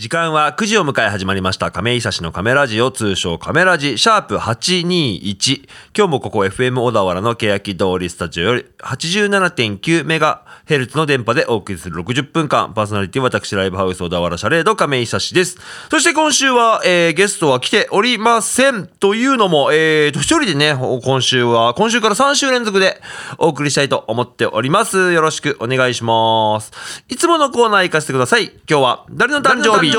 時間は9時を迎え始まりました。亀井久志のカメラジオ通称カメラジ。シャープ821今日もここ FM 小田原の欅通りスタジオより87.9メガヘルツの電波でお送りする60分間。パーソナリティ私ライブハウス小田原シャレード亀井久志です。そして今週は、えーゲストは来ておりません。というのもえーと一人でね今週は今週から3週連続でお送りしたいと思っております。よろしくお願いします。いつものコーナー行かせてください。今日は誰の誕生日？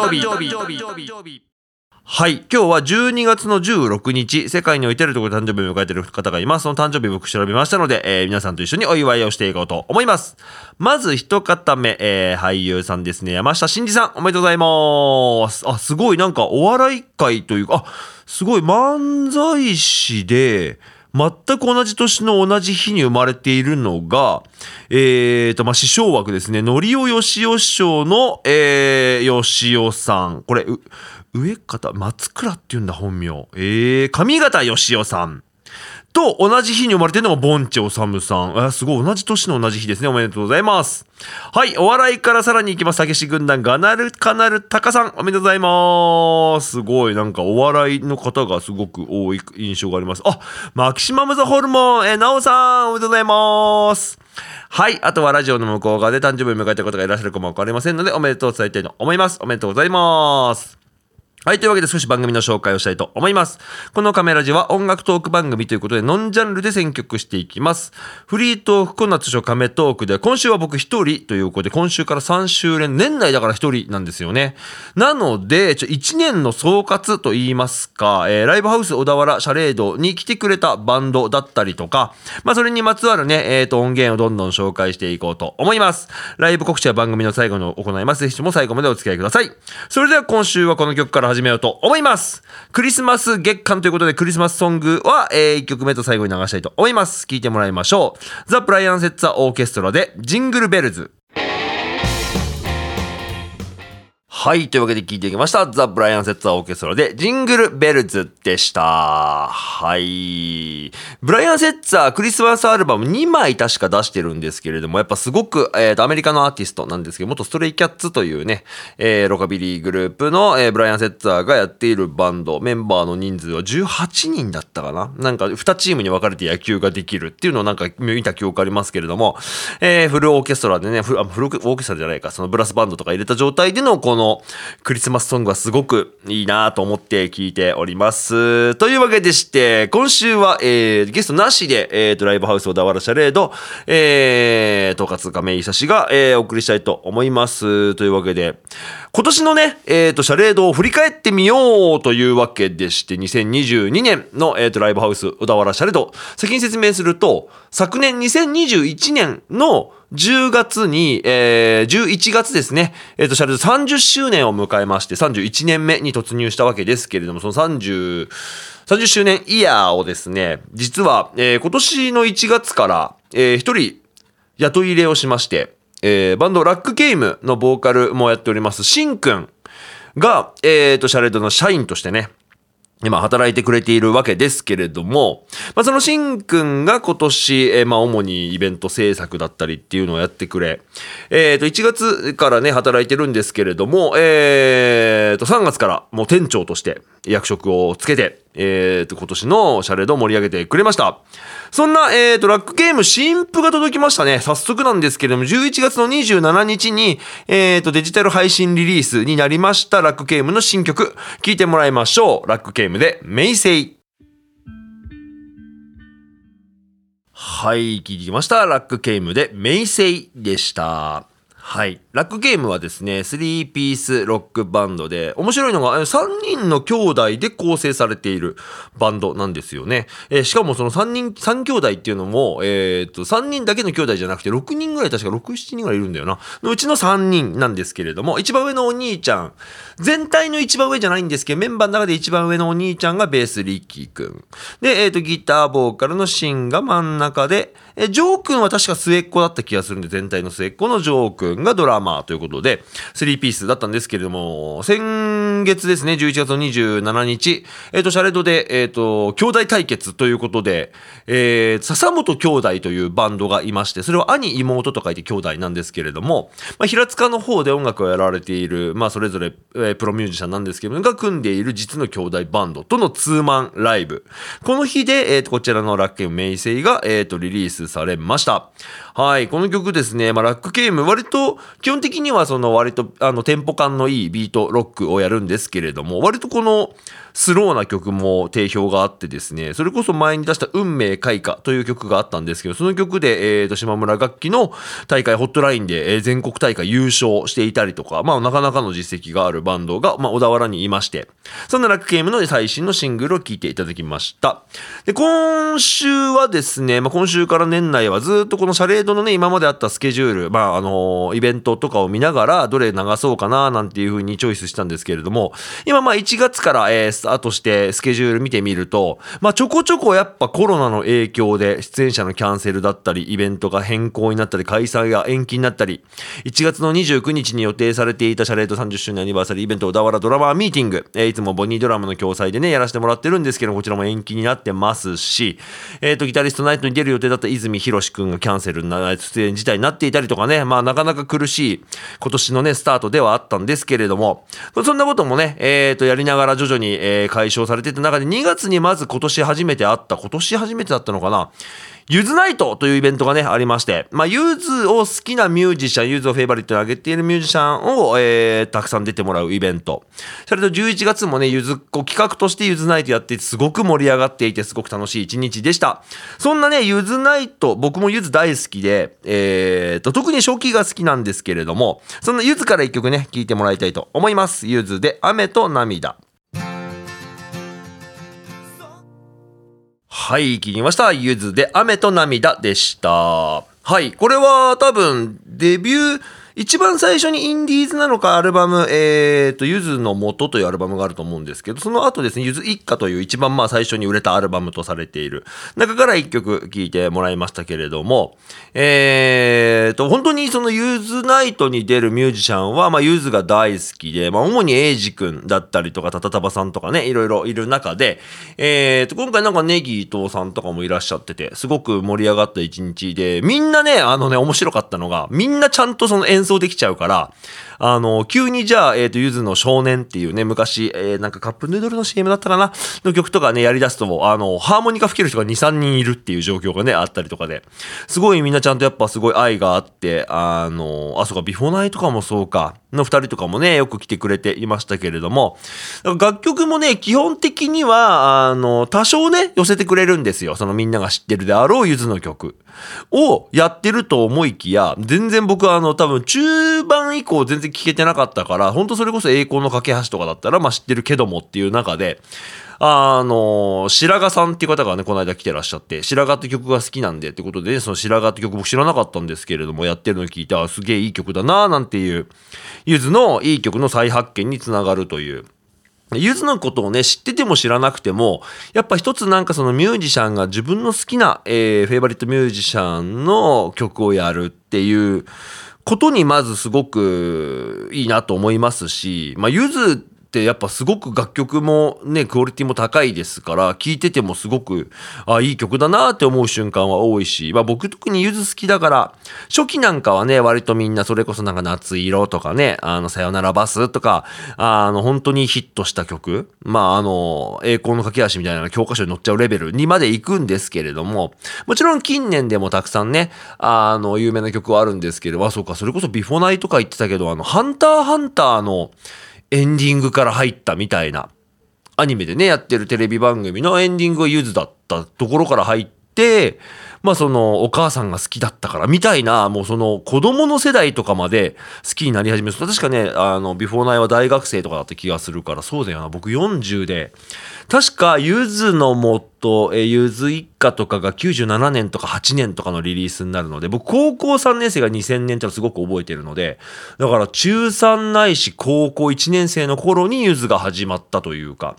はい。今日は12月の16日、世界においてるところで誕生日を迎えている方がいます。その誕生日僕調べましたので、えー皆さんと一緒にお祝いをしていこうと思います。まず一方目、えー俳優さんですね。山下真司さん、おめでとうございます。あ、すごいなんかお笑い界というか、あ、すごい漫才師で、全く同じ年の同じ日に生まれているのが、えーと、まあ、師匠枠ですね。のりおよしお師匠の、えー、よしおさん。これ、う上方、松倉って言うんだ、本名。えー、上方よしおさん。と同じ日に生まれてるのがボンチョサムさん。あ、すごい。同じ年の同じ日ですね。おめでとうございます。はい。お笑いからさらに行きます。たけし軍団ガナルカナルタカさん。おめでとうございます。すごい。なんかお笑いの方がすごく多い印象があります。あ、マキシマムザホルモン。えー、ナオさん。おめでとうございます。はい。あとはラジオの向こう側で誕生日を迎えた方がいらっしゃるかもわかりませんので、おめでとうを伝えたいと思います。おめでとうございます。はい。というわけで少し番組の紹介をしたいと思います。このカメラジは音楽トーク番組ということでノンジャンルで選曲していきます。フリートークコナー通称カメトークで今週は僕一人ということで今週から3週連、年内だから一人なんですよね。なので、ちょ1年の総括と言いますか、えーライブハウス小田原シャレードに来てくれたバンドだったりとか、まあそれにまつわるね、えっ、と音源をどんどん紹介していこうと思います。ライブ告知は番組の最後に行います。ぜひとも最後までお付き合いください。それでは今週はこの曲から始めようと思います。クリスマス月間ということでクリスマスソングは、え1曲目と最後に流したいと思います。聴いてもらいましょう。ザ・ブライアン・セッツァ・オーケストラでジングル・ベルズ。はい。というわけで聞いていきました。ザ・ブライアン・セッツァー・オーケストラで、ジングル・ベルズでした。はい。ブライアン・セッツァー、クリスマスアルバム2枚確か出してるんですけれども、やっぱすごく、えーと、アメリカのアーティストなんですけど、元ストレイキャッツというね、えーロカビリーグループの、えーブライアン・セッツァーがやっているバンド、メンバーの人数は18人だったかななんか2チームに分かれて野球ができるっていうのをなんか見た記憶ありますけれども、えーフルオーケストラでね、フルあフルオーケストラじゃないか、そのブラスバンドとか入れた状態でのこののクリスマスソングはすごくいいなと思って聞いております。というわけでして、今週は、えーゲストなしで、えーと、ライブハウス小田原シャレード、えー、統括亀井久志が、えーお送りしたいと思います。というわけで、今年のね、えーと、シャレードを振り返ってみようというわけでして、2022年の、えーと、ライブハウス小田原シャレード、先に説明すると、昨年2021年の10月に、えー、11月ですね、えっ、と、シャレード30周年を迎えまして、31年目に突入したわけですけれども、その30、30周年イヤーをですね、実は、えー今年の1月から、えー一人雇い入れをしまして、えーバンドラックゲームのボーカルもやっております、シンくんが、えっ、と、シャレードの社員としてね、今働いてくれているわけですけれども、まあ、そのシンくんが今年、えーまあ、主にイベント制作だったりっていうのをやってくれ、えっ、と、1月からね、働いてるんですけれども、えー、3月からもう店長として役職をつけて、えっ、と、今年のシャレードを盛り上げてくれました。そんな、えっ、と、ラックゲーム新譜が届きましたね。早速なんですけれども、11月の27日に、えっ、と、デジタル配信リリースになりました、ラックゲームの新曲、聴いてもらいましょう。ラックゲームで、メイセイ。はい、聞いてきました。ラックゲームで、メイセイでした。はい。ラックゲームはですね、3ピースロックバンドで、面白いのが、3人の兄弟で構成されているバンドなんですよね。えーしかもその3人、3兄弟っていうのも、えーっと、3人だけの兄弟じゃなくて、6人ぐらい、確か6、7人ぐらいいるんだよな。のうちの3人なんですけれども、一番上のお兄ちゃん、全体の一番上じゃないんですけど、メンバーの中で一番上のお兄ちゃんがベースリッキーくん。で、えーっと、ギターボーカルのシンが真ん中で、えジョー君は確か末っ子だった気がするんで、全体の末っ子のジョー君がドラマーということで、3ピースだったんですけれども、先月ですね、11月27日、えっ、と、シャレドで、えっ、と、兄弟対決ということで、えー、笹本兄弟というバンドがいまして、それは兄、妹と書いて兄弟なんですけれども、まあ、平塚の方で音楽をやられている、まあ、それぞれ、えー、プロミュージシャンなんですけれども、が組んでいる実の兄弟バンドとのツーマンライブ。この日で、えっ、と、こちらのラッケン名声が、えっ、と、リリースされました。はい、この曲ですね、まあ、ラックゲーム、割と、基本的にはその割と、あの、テンポ感のいいビートロックをやるんですけれども、割とこの、スローな曲も定評があってですね、それこそ前に出した運命開花という曲があったんですけど、その曲で、えー、と、島村楽器の大会ホットラインで、えー、全国大会優勝していたりとか、まあ、なかなかの実績があるバンドが、まあ、小田原にいまして、そんなラックゲームの最新のシングルを聴いていただきました。で、今週はですね、まあ、今週から年内はずっとこのシャレードのね、今まであったスケジュール、まあ、あのー、イベントとかを見ながら、どれ流そうかな、なんていう風にチョイスしたんですけれども、今、まあ、1月から、えー、スタートしてスケジュール見てみると、まあ、ちょこちょこやっぱコロナの影響で出演者のキャンセルだったり、イベントが変更になったり、開催が延期になったり、1月の29日に予定されていたシャレード30周年アニバーサリーイベント小田原ドラマーミーティング、えー、いつもボニードラマの共催でね、やらせてもらってるんですけど、こちらも延期になってますし、えっ、ー、と、ギタリストナイトに出る予定だった泉博くんがキャンセルにな出演自体になっていたりとかね、まあなかなか苦しい今年のね、スタートではあったんですけれども、そんなこともね、えっ、ー、と、やりながら徐々に、えー、解消されていた中で2月にまず今年初めてあった、今年初めてだったのかな、ゆずナイトというイベントがね、ありまして、まあ、ゆずを好きなミュージシャン、ゆずをフェイバリットに上げているミュージシャンを、えー、たくさん出てもらうイベント。それと11月もね、ゆずっこ企画としてゆずナイトやってすごく盛り上がっていて、すごく楽しい一日でした。そんなね、ゆずナイト、僕もゆず大好きで、えーと、特に初期が好きなんですけれども、そんなゆずから一曲ね、聴いてもらいたいと思います。ゆずで雨と涙。はい、聞きました。ゆずで雨と涙でした。はい、これは多分デビュー、一番最初にインディーズなのかアルバム、えーと、ゆずの元というアルバムがあると思うんですけど、その後ですね、ゆず一家という一番まあ最初に売れたアルバムとされている。中から一曲聴いてもらいましたけれども、えーと、本当にそのゆずナイトに出るミュージシャンは、まあゆずが大好きで、まあ主にエイジ君だったりとか、たたたばさんとかね、いろいろいる中で、えーと、今回なんかネギ伊藤さんとかもいらっしゃってて、すごく盛り上がった一日で、みんなね、あのね、面白かったのが、みんなちゃんとその演奏できちゃうから、あの、急にじゃあ、えっ、ー、と、ゆずの少年っていうね、昔、えー、なんかカップヌードルの CM だったかなの曲とかね、やり出すと、あの、ハーモニカ吹ける人が2、3人いるっていう状況がね、あったりとかで、すごいみんなちゃんとやっぱすごい愛があって、あの、あ、そうか、ビフォーナイとかもそうか、の2人とかもね、よく来てくれていましたけれども、楽曲もね、基本的には、あの、多少ね、寄せてくれるんですよ。そのみんなが知ってるであろうゆずの曲。をやってると思いきや、全然僕はあの、多分中盤以降全然聞けてなかったから、本当それこそ栄光の架け橋とかだったら、まあ知ってるけどもっていう中で、あの、白髪さんっていう方がね、この間来てらっしゃって、白髪って曲が好きなんでってことで、ね、その白髪って曲僕知らなかったんですけれども、やってるのを聞いて、あ、すげえいい曲だななんていう、ゆずのいい曲の再発見につながるという。ゆずのことをね、知ってても知らなくても、やっぱ一つなんかそのミュージシャンが自分の好きな、えー、フェイバリットミュージシャンの曲をやるっていうことにまずすごくいいなと思いますし、まあ、ゆずってやっぱすごく楽曲もね、クオリティも高いですから、聴いててもすごく、あ、いい曲だなって思う瞬間は多いし、まあ僕特にゆず好きだから、初期なんかはね、割とみんなそれこそなんか夏色とかね、あの、さよならバスとか、あの、本当にヒットした曲、まああの、栄光の駆け足みたいな教科書に載っちゃうレベルにまで行くんですけれども、もちろん近年でもたくさんね、あの、有名な曲はあるんですけど、あ、そうか、それこそビフォナイとか言ってたけど、あの、ハンターハンターの、エンディングから入ったみたいな、アニメでね、やってるテレビ番組のエンディングがゆずだったところから入って、まあそのお母さんが好きだったからみたいな、もうその子供の世代とかまで好きになり始める。確かね、あの、ビフォーナイは大学生とかだった気がするから、そうだよな。僕40で、確かゆずのもと、ゆず一家とかが97年とか8年とかのリリースになるので、僕高校3年生が2000年ってのすごく覚えてるので、だから中3ないし高校1年生の頃にゆずが始まったというか、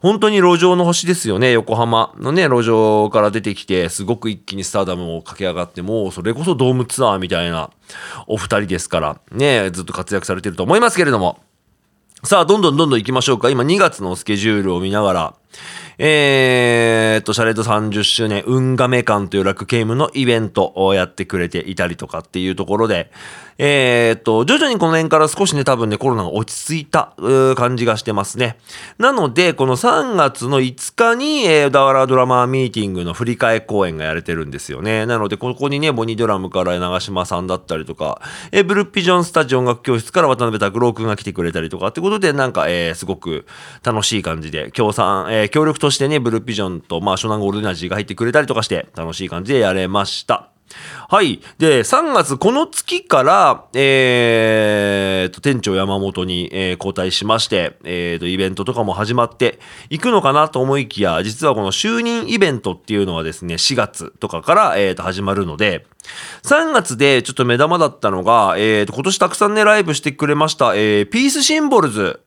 本当に路上の星ですよね。横浜のね、路上から出てきて、すごく一気にスターダムを駆け上がって、もうそれこそドームツアーみたいなお二人ですから、ね、ずっと活躍されてると思いますけれども。さあ、どんどんどんどん行きましょうか。今2月のスケジュールを見ながら、えー、っと、シャレード30周年、運亀館という楽ゲームのイベントをやってくれていたりとかっていうところで、えー、っと、徐々にこの辺から少しね、多分ね、コロナが落ち着いた感じがしてますね。なので、この3月の5日に、えー、ダワラドラマーミーティングの振り替え公演がやれてるんですよね。なので、ここにね、ボニードラムから長島さんだったりとか、えー、ブルーピジョンスタジオ音楽教室から渡辺拓郎くんが来てくれたりとかってことで、なんか、えー、すごく楽しい感じで、協賛、え、え協力としてね、ブルーピジョンと、まあ、湘南ゴールドエナジーが入ってくれたりとかして、楽しい感じでやれました。はい。で、3月、この月から、えー、と、店長山本に、えー、交代しまして、えー、と、イベントとかも始まっていくのかなと思いきや、実はこの就任イベントっていうのはですね、4月とかから、えー、と、始まるので、3月でちょっと目玉だったのが、えー、と、今年たくさんね、ライブしてくれました、えー、ピースシンボルズ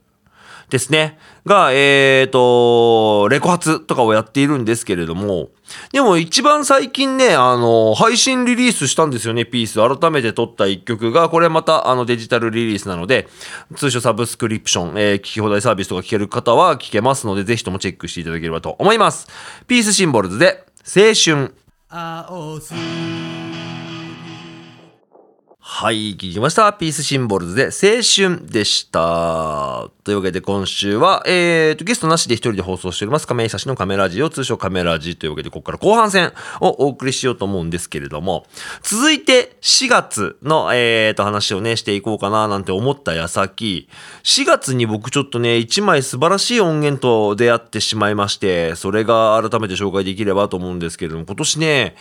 ですね。が、えっ、ー、と、レコ発とかをやっているんですけれども、でも一番最近ね、あの、配信リリースしたんですよね、ピース。改めて撮った一曲が、これまたあのデジタルリリースなので、通称サブスクリプション、えー、聞き放題サービスとか聞ける方は聞けますので、ぜひともチェックしていただければと思います。ピースシンボルズで、青春。はい、聞きました。ピースシンボルズで青春でした。というわけで今週は、えーと、ゲストなしで一人で放送しております、亀井久志のカメラジオ、通称カメラジというわけで、ここから後半戦をお送りしようと思うんですけれども、続いて4月の、えーと、話をね、していこうかななんて思った矢先、4月に僕ちょっとね、1枚素晴らしい音源と出会ってしまいまして、それが改めて紹介できればと思うんですけれども、今年ね、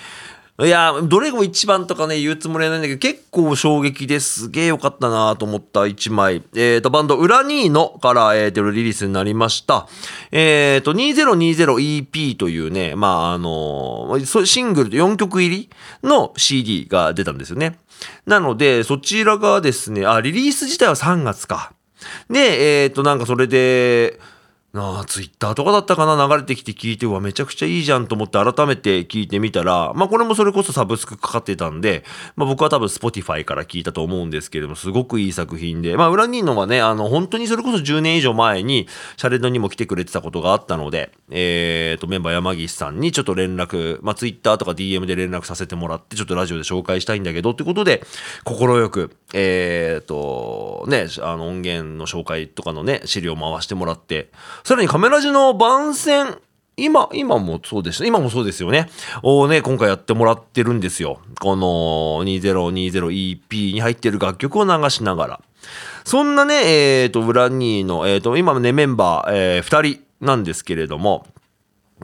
いや、どれも一番とかね、言うつもりはないんだけど、結構衝撃ですげえ良かったなと思った一枚。えっ、ー、と、バンド、ウラニーノから、えー、と、リリースになりました。えっ、ー、と、2020EP というね、まあ、あのー、シングルと4曲入りの CD が出たんですよね。なので、そちらがですね、あ、リリース自体は3月か。で、えっ、と、なんかそれで、ああ、ツイッターとかだったかな？流れてきて聞いて、うわ、めちゃくちゃいいじゃんと思って改めて聞いてみたら、まあこれもそれこそサブスクかかってたんで、まあ僕は多分 Spotify から聞いたと思うんですけれども、すごくいい作品で、まあ裏にいるのはね、あの、本当にそれこそ10年以上前に、シャレドにも来てくれてたことがあったので、えっ、ー、と、メンバー山岸さんにちょっと連絡、まあツイッターとか DM で連絡させてもらって、ちょっとラジオで紹介したいんだけどってことで、快く、えっ、ー、と、ね、あの音源の紹介とかのね、資料を回してもらって、さらにカメラジの番宣、今、今もそうです。今もそうですよね。をね、今回やってもらってるんですよ。この 2020EP に入ってる楽曲を流しながら。そんなね、えっ、ー、と、ブラニーの、えっ、ー、と、今ね、メンバー、えー、2人なんですけれども、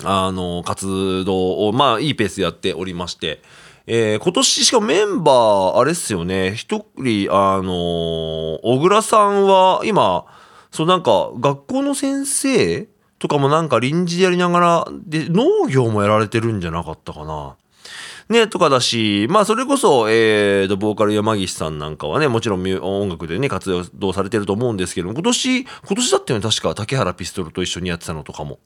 あの、活動を、まあ、いいペースでやっておりまして、えー、今年しかメンバー、あれっすよね、一人、あの小倉さんは今、そうなんか学校の先生とかもなんか臨時でやりながらで農業もやられてるんじゃなかったかな。ね、とかだし、まあそれこそ、えーと、ボーカル山岸さんなんかはね、もちろん音楽でね、活動されてると思うんですけども、今年、今年だったよね、確か竹原ピストルと一緒にやってたのとかも。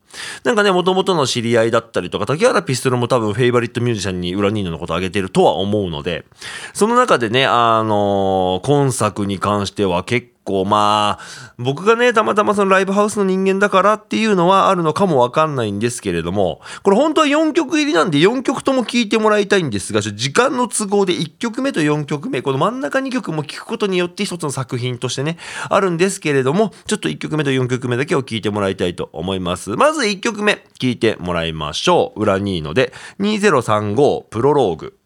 なんかね、もともとの知り合いだったりとか、竹原ピストルも多分フェイバリットミュージシャンに裏ニーノのことあげてるとは思うので、その中でね、あのー、今作に関しては結構まあ、僕がね、たまたまそのライブハウスの人間だからっていうのはあるのかもわかんないんですけれども、これ本当は4曲入りなんで4曲とも聴いてもらいたいんですが、時間の都合で1曲目と4曲目、この真ん中2曲も聴くことによって一つの作品としてね、あるんですけれども、ちょっと1曲目と4曲目だけを聴いてもらいたいと思います。まず1曲目、聴いてもらいましょう。裏ニーノで2035プロローグ。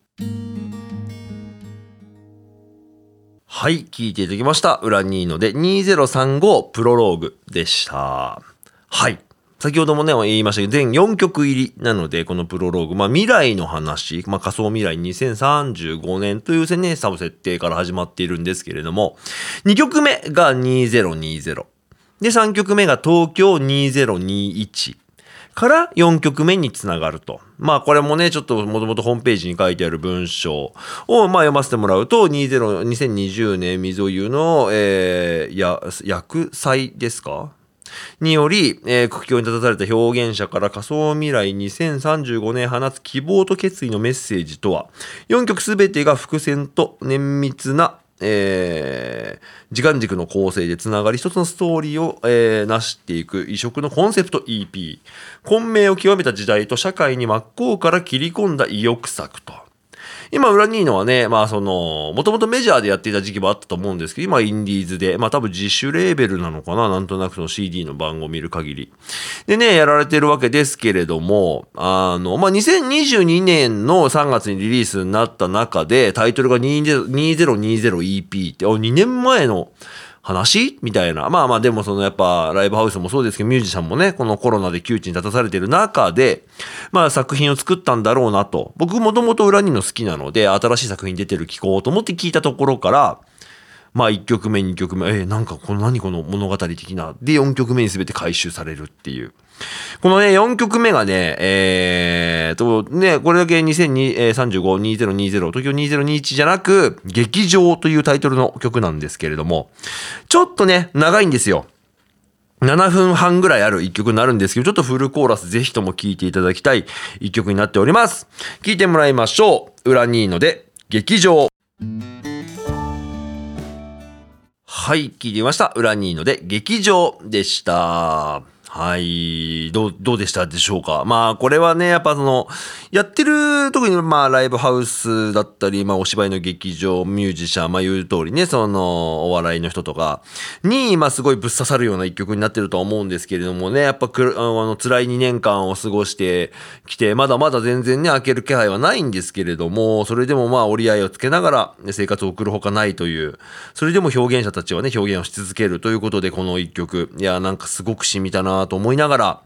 はい、聞いていただきました。裏ニーノで2035プロローグでした。はい。先ほどもね、言いましたけど、全4曲入りなので、このプロローグ、まあ未来の話、まあ仮想未来2035年というね、サブ設定から始まっているんですけれども、2曲目が2020。で、3曲目が東京2021。から4曲目につながると。まあこれもね、ちょっともともとホームページに書いてある文章をまあ読ませてもらうと、20 2020年水を言うの、えー、や、薬剤ですか？により、えー、苦境に立たされた表現者から仮想未来2035年放つ希望と決意のメッセージとは、4曲すべてが伏線と綿密なえー、時間軸の構成でつながり一つのストーリーを、えー、成していく異色のコンセプト EP 混迷を極めた時代と社会に真っ向から切り込んだ意欲作と。今、裏ニーノはね、まあその、もともとメジャーでやっていた時期もあったと思うんですけど、今インディーズで、まあ多分自主レーベルなのかな、なんとなくその CD の番号を見る限り。でね、やられてるわけですけれども、あの、まあ2022年の3月にリリースになった中で、タイトルが 2020EP って、お、2年前の、話？みたいな。まあまあでもそのやっぱライブハウスもそうですけどミュージシャンもね、このコロナで窮地に立たされてる中で、まあ作品を作ったんだろうなと。僕もともと裏にの好きなので、新しい作品出てる聞こうと思って聞いたところから、まあ1曲目、2曲目、えー、なんかこの何この物語的な。で、4曲目に全て回収されるっていう。このね、4曲目がね、えーと、ね、これだけ2035、2020、東京2021じゃなく、劇場というタイトルの曲なんですけれども、ちょっとね、長いんですよ。7分半ぐらいある一曲になるんですけど、ちょっとフルコーラスぜひとも聴いていただきたい一曲になっております。聴いてもらいましょう。裏ニーノで、劇場。はい、聞いてみました。裏ニーノで、劇場でした。はい。どう、どうでしたでしょうか？まあ、これはね、やっぱその、やってる、特にまあ、ライブハウスだったり、まあ、お芝居の劇場、ミュージシャン、まあ、言う通りね、その、お笑いの人とかに、まあ、すごいぶっ刺さるような一曲になってるとは思うんですけれどもね、やっぱく、あの、辛い2年間を過ごしてきて、まだまだ全然ね、開ける気配はないんですけれども、それでもまあ、折り合いをつけながら、生活を送るほかないという、それでも表現者たちはね、表現をし続けるということで、この一曲、いや、なんかすごく染みたなと思いながら、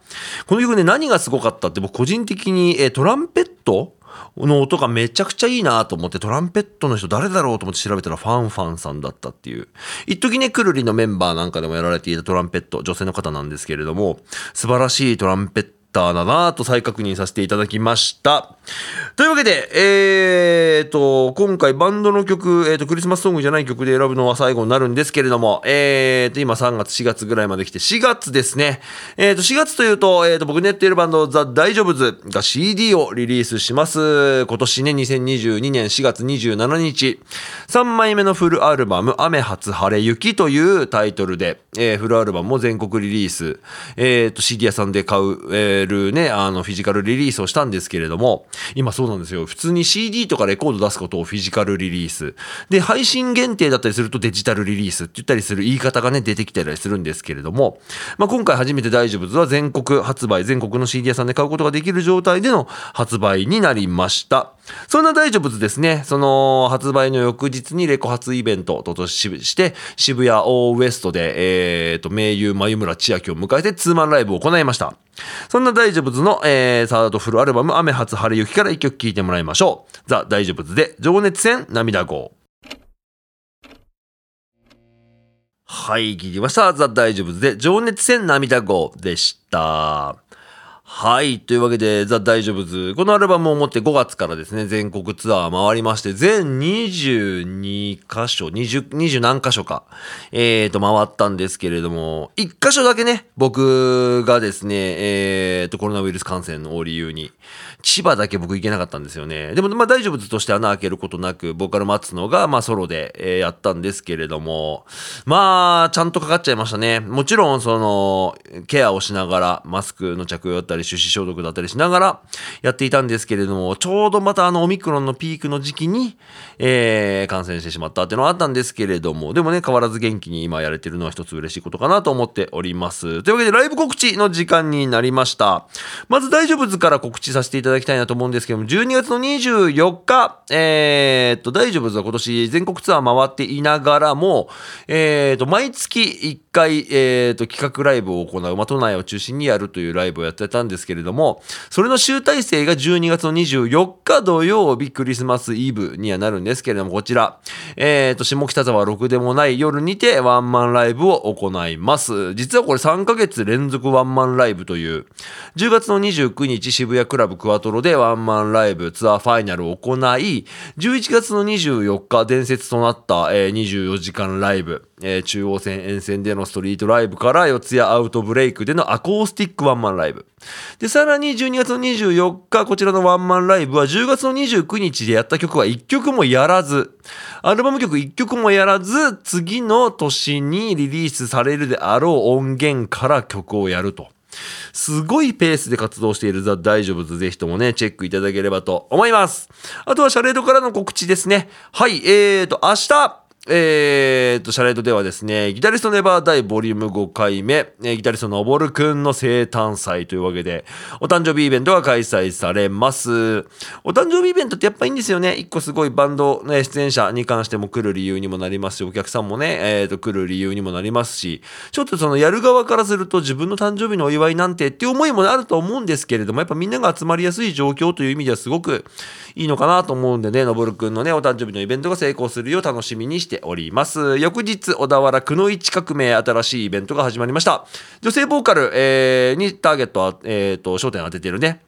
この曲ね、何がすごかったって僕個人的に、えトランペットの音がめちゃくちゃいいなと思ってトランペットの人誰だろうと思って調べたらファンファンさんだったっていう。一時ね、くるりのメンバーなんかでもやられていたトランペット、女性の方なんですけれども、素晴らしいトランペットターだなと再確認させていただきました。というわけで、えーと、今回バンドの曲、えーと、クリスマスソングじゃない曲で選ぶのは最後になるんですけれども、えーと、今3月、4月ぐらいまで来て、4月ですね。えーと、4月というと、えーと、僕のやっているバンド、ザ・大丈夫ズが CD をリリースします。今年ね、2022年4月27日、3枚目のフルアルバム、雨初晴れ雪というタイトルで、えー、フルアルバムも全国リリース、えーと、CD 屋さんで買う、えーるね、あの、フィジカルリリースをしたんですけれども、今そうなんですよ。普通に CD とかレコード出すことをフィジカルリリース。で、配信限定だったりするとデジタルリリースって言ったりする言い方がね、出てきたりするんですけれども、まあ、今回初めて大丈夫は全国発売、全国の CD 屋さんで買うことができる状態での発売になりました。そんな大丈夫ですね、その発売の翌日にレコ発イベントとして渋谷オーウエストで、え、ー、と、名優眉村千秋を迎えてツーマンライブを行いました。そんな大丈夫の、えー、サードフルアルバム雨初晴れ雪から一曲聴いてもらいましょう。ザ・大丈夫で情熱戦涙号。はい、聞きました。ザ・大丈夫で情熱戦涙号でした。はい。というわけで、ザ・大丈夫ズ。このアルバムを持って5月からですね、全国ツアー回りまして、全22箇所、20、20何箇所か、えーと、回ったんですけれども、1箇所だけね、僕がですね、えーと、コロナウイルス感染を理由に、千葉だけ僕行けなかったんですよね。でも、まあ大丈夫として穴開けることなく、ボーカル待つのが、まあソロで、えー、やったんですけれども、まあ、ちゃんとかかっちゃいましたね。もちろん、その、ケアをしながら、マスクの着用だったり、手指消毒だったりしながらやっていたんですけれども、ちょうどまたあのオミクロンのピークの時期に、えー、感染してしまったっていうのはあったんですけれども、でもね、変わらず元気に今やれてるのは一つ嬉しいことかなと思っております。というわけで、ライブ告知の時間になりました。まず大丈夫から告知させていただきたいなと思うんですけども、12月の24日、えー、っと、大丈夫は今年全国ツアー回っていながらも、えー、っと、毎月1回、えー、っと、企画ライブを行う、まあ、都内を中心にやるというライブをやってたんですけれども、それの集大成が12月の24日土曜日、クリスマスイブにはなるんですけれども、こちら、えー、っと、下北沢6でもない夜にてワンマンライブを行います。実はこれ3ヶ月連続ワンマンライブという、10月の29日渋谷クラブクワトロでワンマンライブツアーファイナルを行い、11月の24日伝説となった、えー、24時間ライブ、えー中央線沿線でのストリートライブから四谷アウトブレイクでのアコースティックワンマンライブ。で、さらに12月の24日、こちらのワンマンライブは10月の29日でやった曲は1曲もやらず、アルバム曲1曲もやらず、次の年にリリースされるであろう音源から曲をやると。すごいペースで活動しているザ・大丈夫ズぜひともね、チェックいただければと思います。あとはシャレードからの告知ですね。はい、えーと、明日、えーと、シャレードではですね、ギタリストネバーダイボリューム5回目、えーギタリストのぼるくんの生誕祭というわけで、お誕生日イベントが開催されます。お誕生日イベントってやっぱいいんですよね。一個すごいバンドの出演者に関しても来る理由にもなりますし、お客さんもね、えーと、来る理由にもなりますし、ちょっとそのやる側からすると自分の誕生日のお祝いなんてっていう思いもあると思うんですけれども、やっぱみんなが集まりやすい状況という意味ではすごくいいのかなと思うんでね、のぼるくんのね、お誕生日のイベントが成功するよう楽しみにしてております。翌日、小田原くの一革命新しいイベントが始まりました。女性ボーカル、えーにターゲットは、えーと、焦点当ててるね。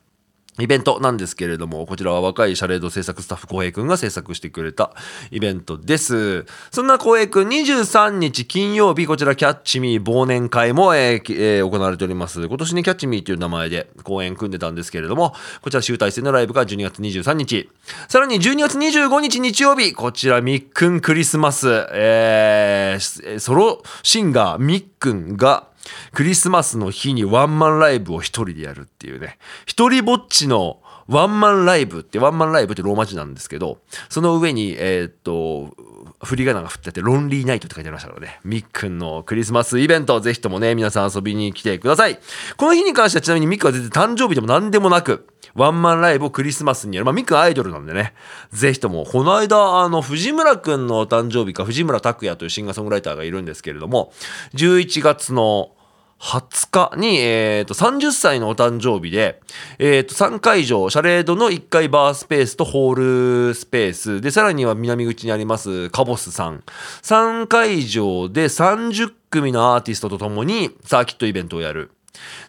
イベントなんですけれども、こちらは若いシャレード制作スタッフ、浩平くんが制作してくれたイベントです。そんな浩平くん、23日金曜日、こちらキャッチミー忘年会も、えーえー行われております。今年にキャッチミーという名前で公演組んでたんですけれども、こちら集大成のライブが12月23日。さらに12月25日日曜日、こちらみっくんクリスマス、えーソロシンガーみっくんが、クリスマスの日にワンマンライブを一人でやるっていうね。一人ぼっちのワンマンライブって、ワンマンライブってローマ字なんですけど、その上に、えーっと、振り仮名が振ってあって、ロンリーナイトって書いてありましたからね。みっくんのクリスマスイベント、ぜひともね、皆さん遊びに来てください。この日に関してはちなみにミックは全然誕生日でも何でもなく、ワンマンライブをクリスマスにやる。まあ、ミックアイドルなんでね。ぜひとも、この間、あの、藤村くんの誕生日か、藤村拓也というシンガーソングライターがいるんですけれども、11月の20日に、えー、と30歳のお誕生日で、えー、と3会場シャレードの1階バースペースとホールスペースでさらには南口にありますカボスさん3会場で30組のアーティストとともにサーキットイベントをやる。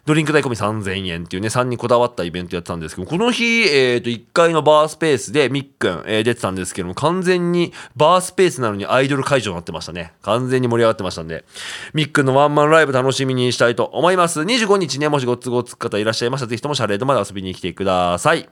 ドリンク代込み3000円っていうね、3にこだわったイベントやってたんですけど、この日、えっ、と、1階のバースペースでみっくん、えー出てたんですけども、完全にバースペースなのにアイドル会場になってましたね。完全に盛り上がってましたんで、みっくんのワンマンライブ楽しみにしたいと思います。25日ね、もしご都合つく方いらっしゃいましたら、ぜひともシャレードまで遊びに来てください。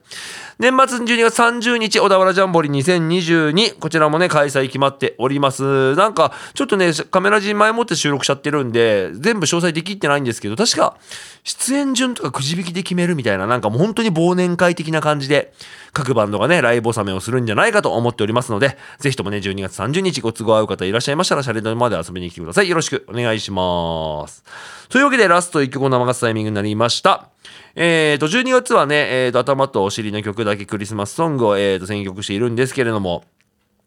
年末12月30日、小田原ジャンボリ2022、こちらもね、開催決まっております。なんか、ちょっとね、カメラ陣前もって収録しちゃってるんで、全部詳細できってないんですけど、確か、出演順とかくじ引きで決めるみたいな、なんかもう本当に忘年会的な感じで、各バンドがね、ライブ納めをするんじゃないかと思っておりますので、ぜひともね、12月30日ご都合合う方いらっしゃいましたら、シャレドまで遊びに来てください。よろしくお願いします。というわけで、ラスト1曲を生すタイミングになりました。えーと、12月はね、えーと、頭とお尻の曲だけクリスマスソングを、えーと、選曲しているんですけれども、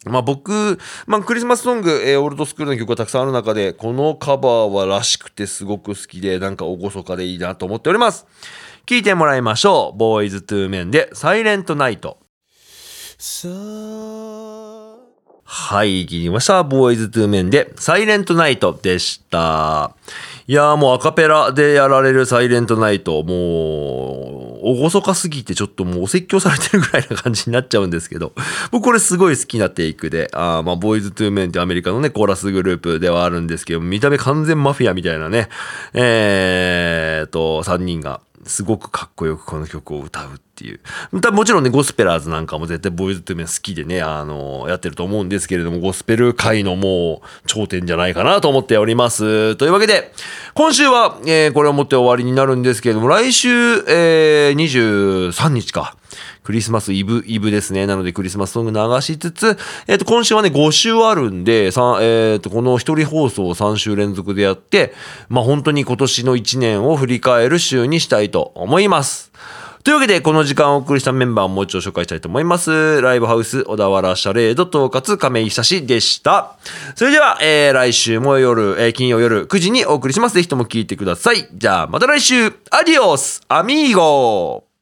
まあ僕、まあクリスマスソング、えーオールドスクールの曲がたくさんある中で、このカバーはらしくてすごく好きで、なんか厳かでいいなと思っております。聴いてもらいましょう。ボーイズトゥーメンで、サイレントナイト。はい、聞きました。ボーイズトゥーメンで、サイレントナイトでした。いやーもうアカペラでやられるサイレントナイト、もう、おごそかすぎてちょっともうお説教されてるぐらいな感じになっちゃうんですけど、僕これすごい好きなテイクで、あーまあ、ボーイズトゥーメンってアメリカのね、コーラスグループではあるんですけど、見た目完全マフィアみたいなね、えーと、3人が、すごくかっこよくこの曲を歌うっていう。もちろんね、ゴスペラーズなんかも絶対ボーイズトゥメン好きでね、あの、やってると思うんですけれども、ゴスペル界のもう頂点じゃないかなと思っております。というわけで、今週は、えーこれをもって終わりになるんですけれども、来週、えー23日か。クリスマスイブ、イブですね。なのでクリスマスソング流しつつ、えっ、と、今週はね、5週あるんで、えっ、と、この一人放送を3週連続でやって、まあ本当に今年の1年を振り返る週にしたいと思います。というわけで、この時間をお送りしたメンバーをもう一度紹介したいと思います。ライブハウス、小田原シャレード、統括、亀井久志でした。それでは、えー、来週も夜、えー金曜夜9時にお送りします。ぜひとも聞いてください。じゃあ、また来週、アディオス、アミーゴ